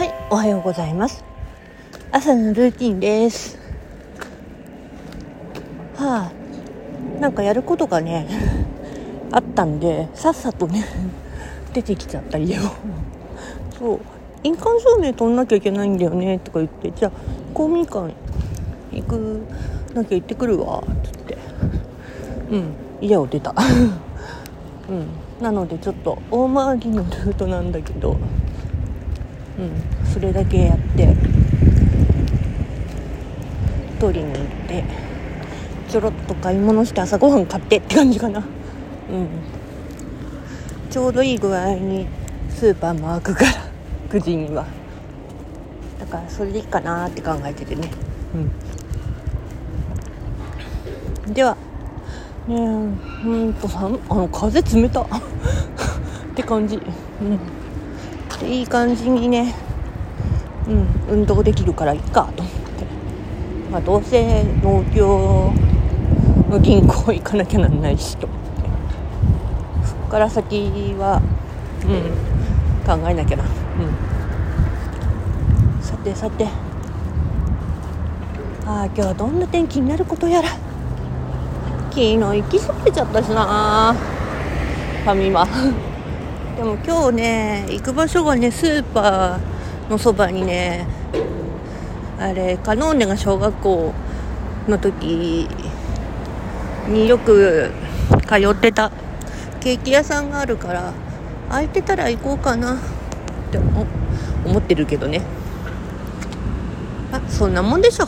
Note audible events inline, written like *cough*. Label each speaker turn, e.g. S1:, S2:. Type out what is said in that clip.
S1: はい、おはようございます。朝のルーティンです。はあなんかやることがねあったんでさっさとね出てきちゃった家をそう印鑑証明取んなきゃいけないんだよねとか言ってじゃあ公民館行くなきゃ行ってくるわつって。うん家を出た。*laughs* うんなのでちょっと大回りのルートなんだけど。うんそれだけやって取りに行ってちょろっと買い物して朝ごはん買ってって感じかな。うん。ちょうどいい具合にスーパーも開くから *laughs* 9時には。だからそれでいいかなって考えててね。うん。ではねえうんとさあの風冷た。*laughs* って感じ。うん。いい感じにねうん運動できるからいいかと思って。まあどうせ農協の銀行行かなきゃなんないしと思って。そっから先はうん考えなきゃな。うん。さてさて。ああ今日はどんな天気になることやら。昨日行きそびれちゃったしなファミマでも今日ね行く場所がねスーパーのそばにねあれカノーネが小学校の時によく通ってたケーキ屋さんがあるから空いてたら行こうかなって思ってるけどね。あそんなもんでしょ。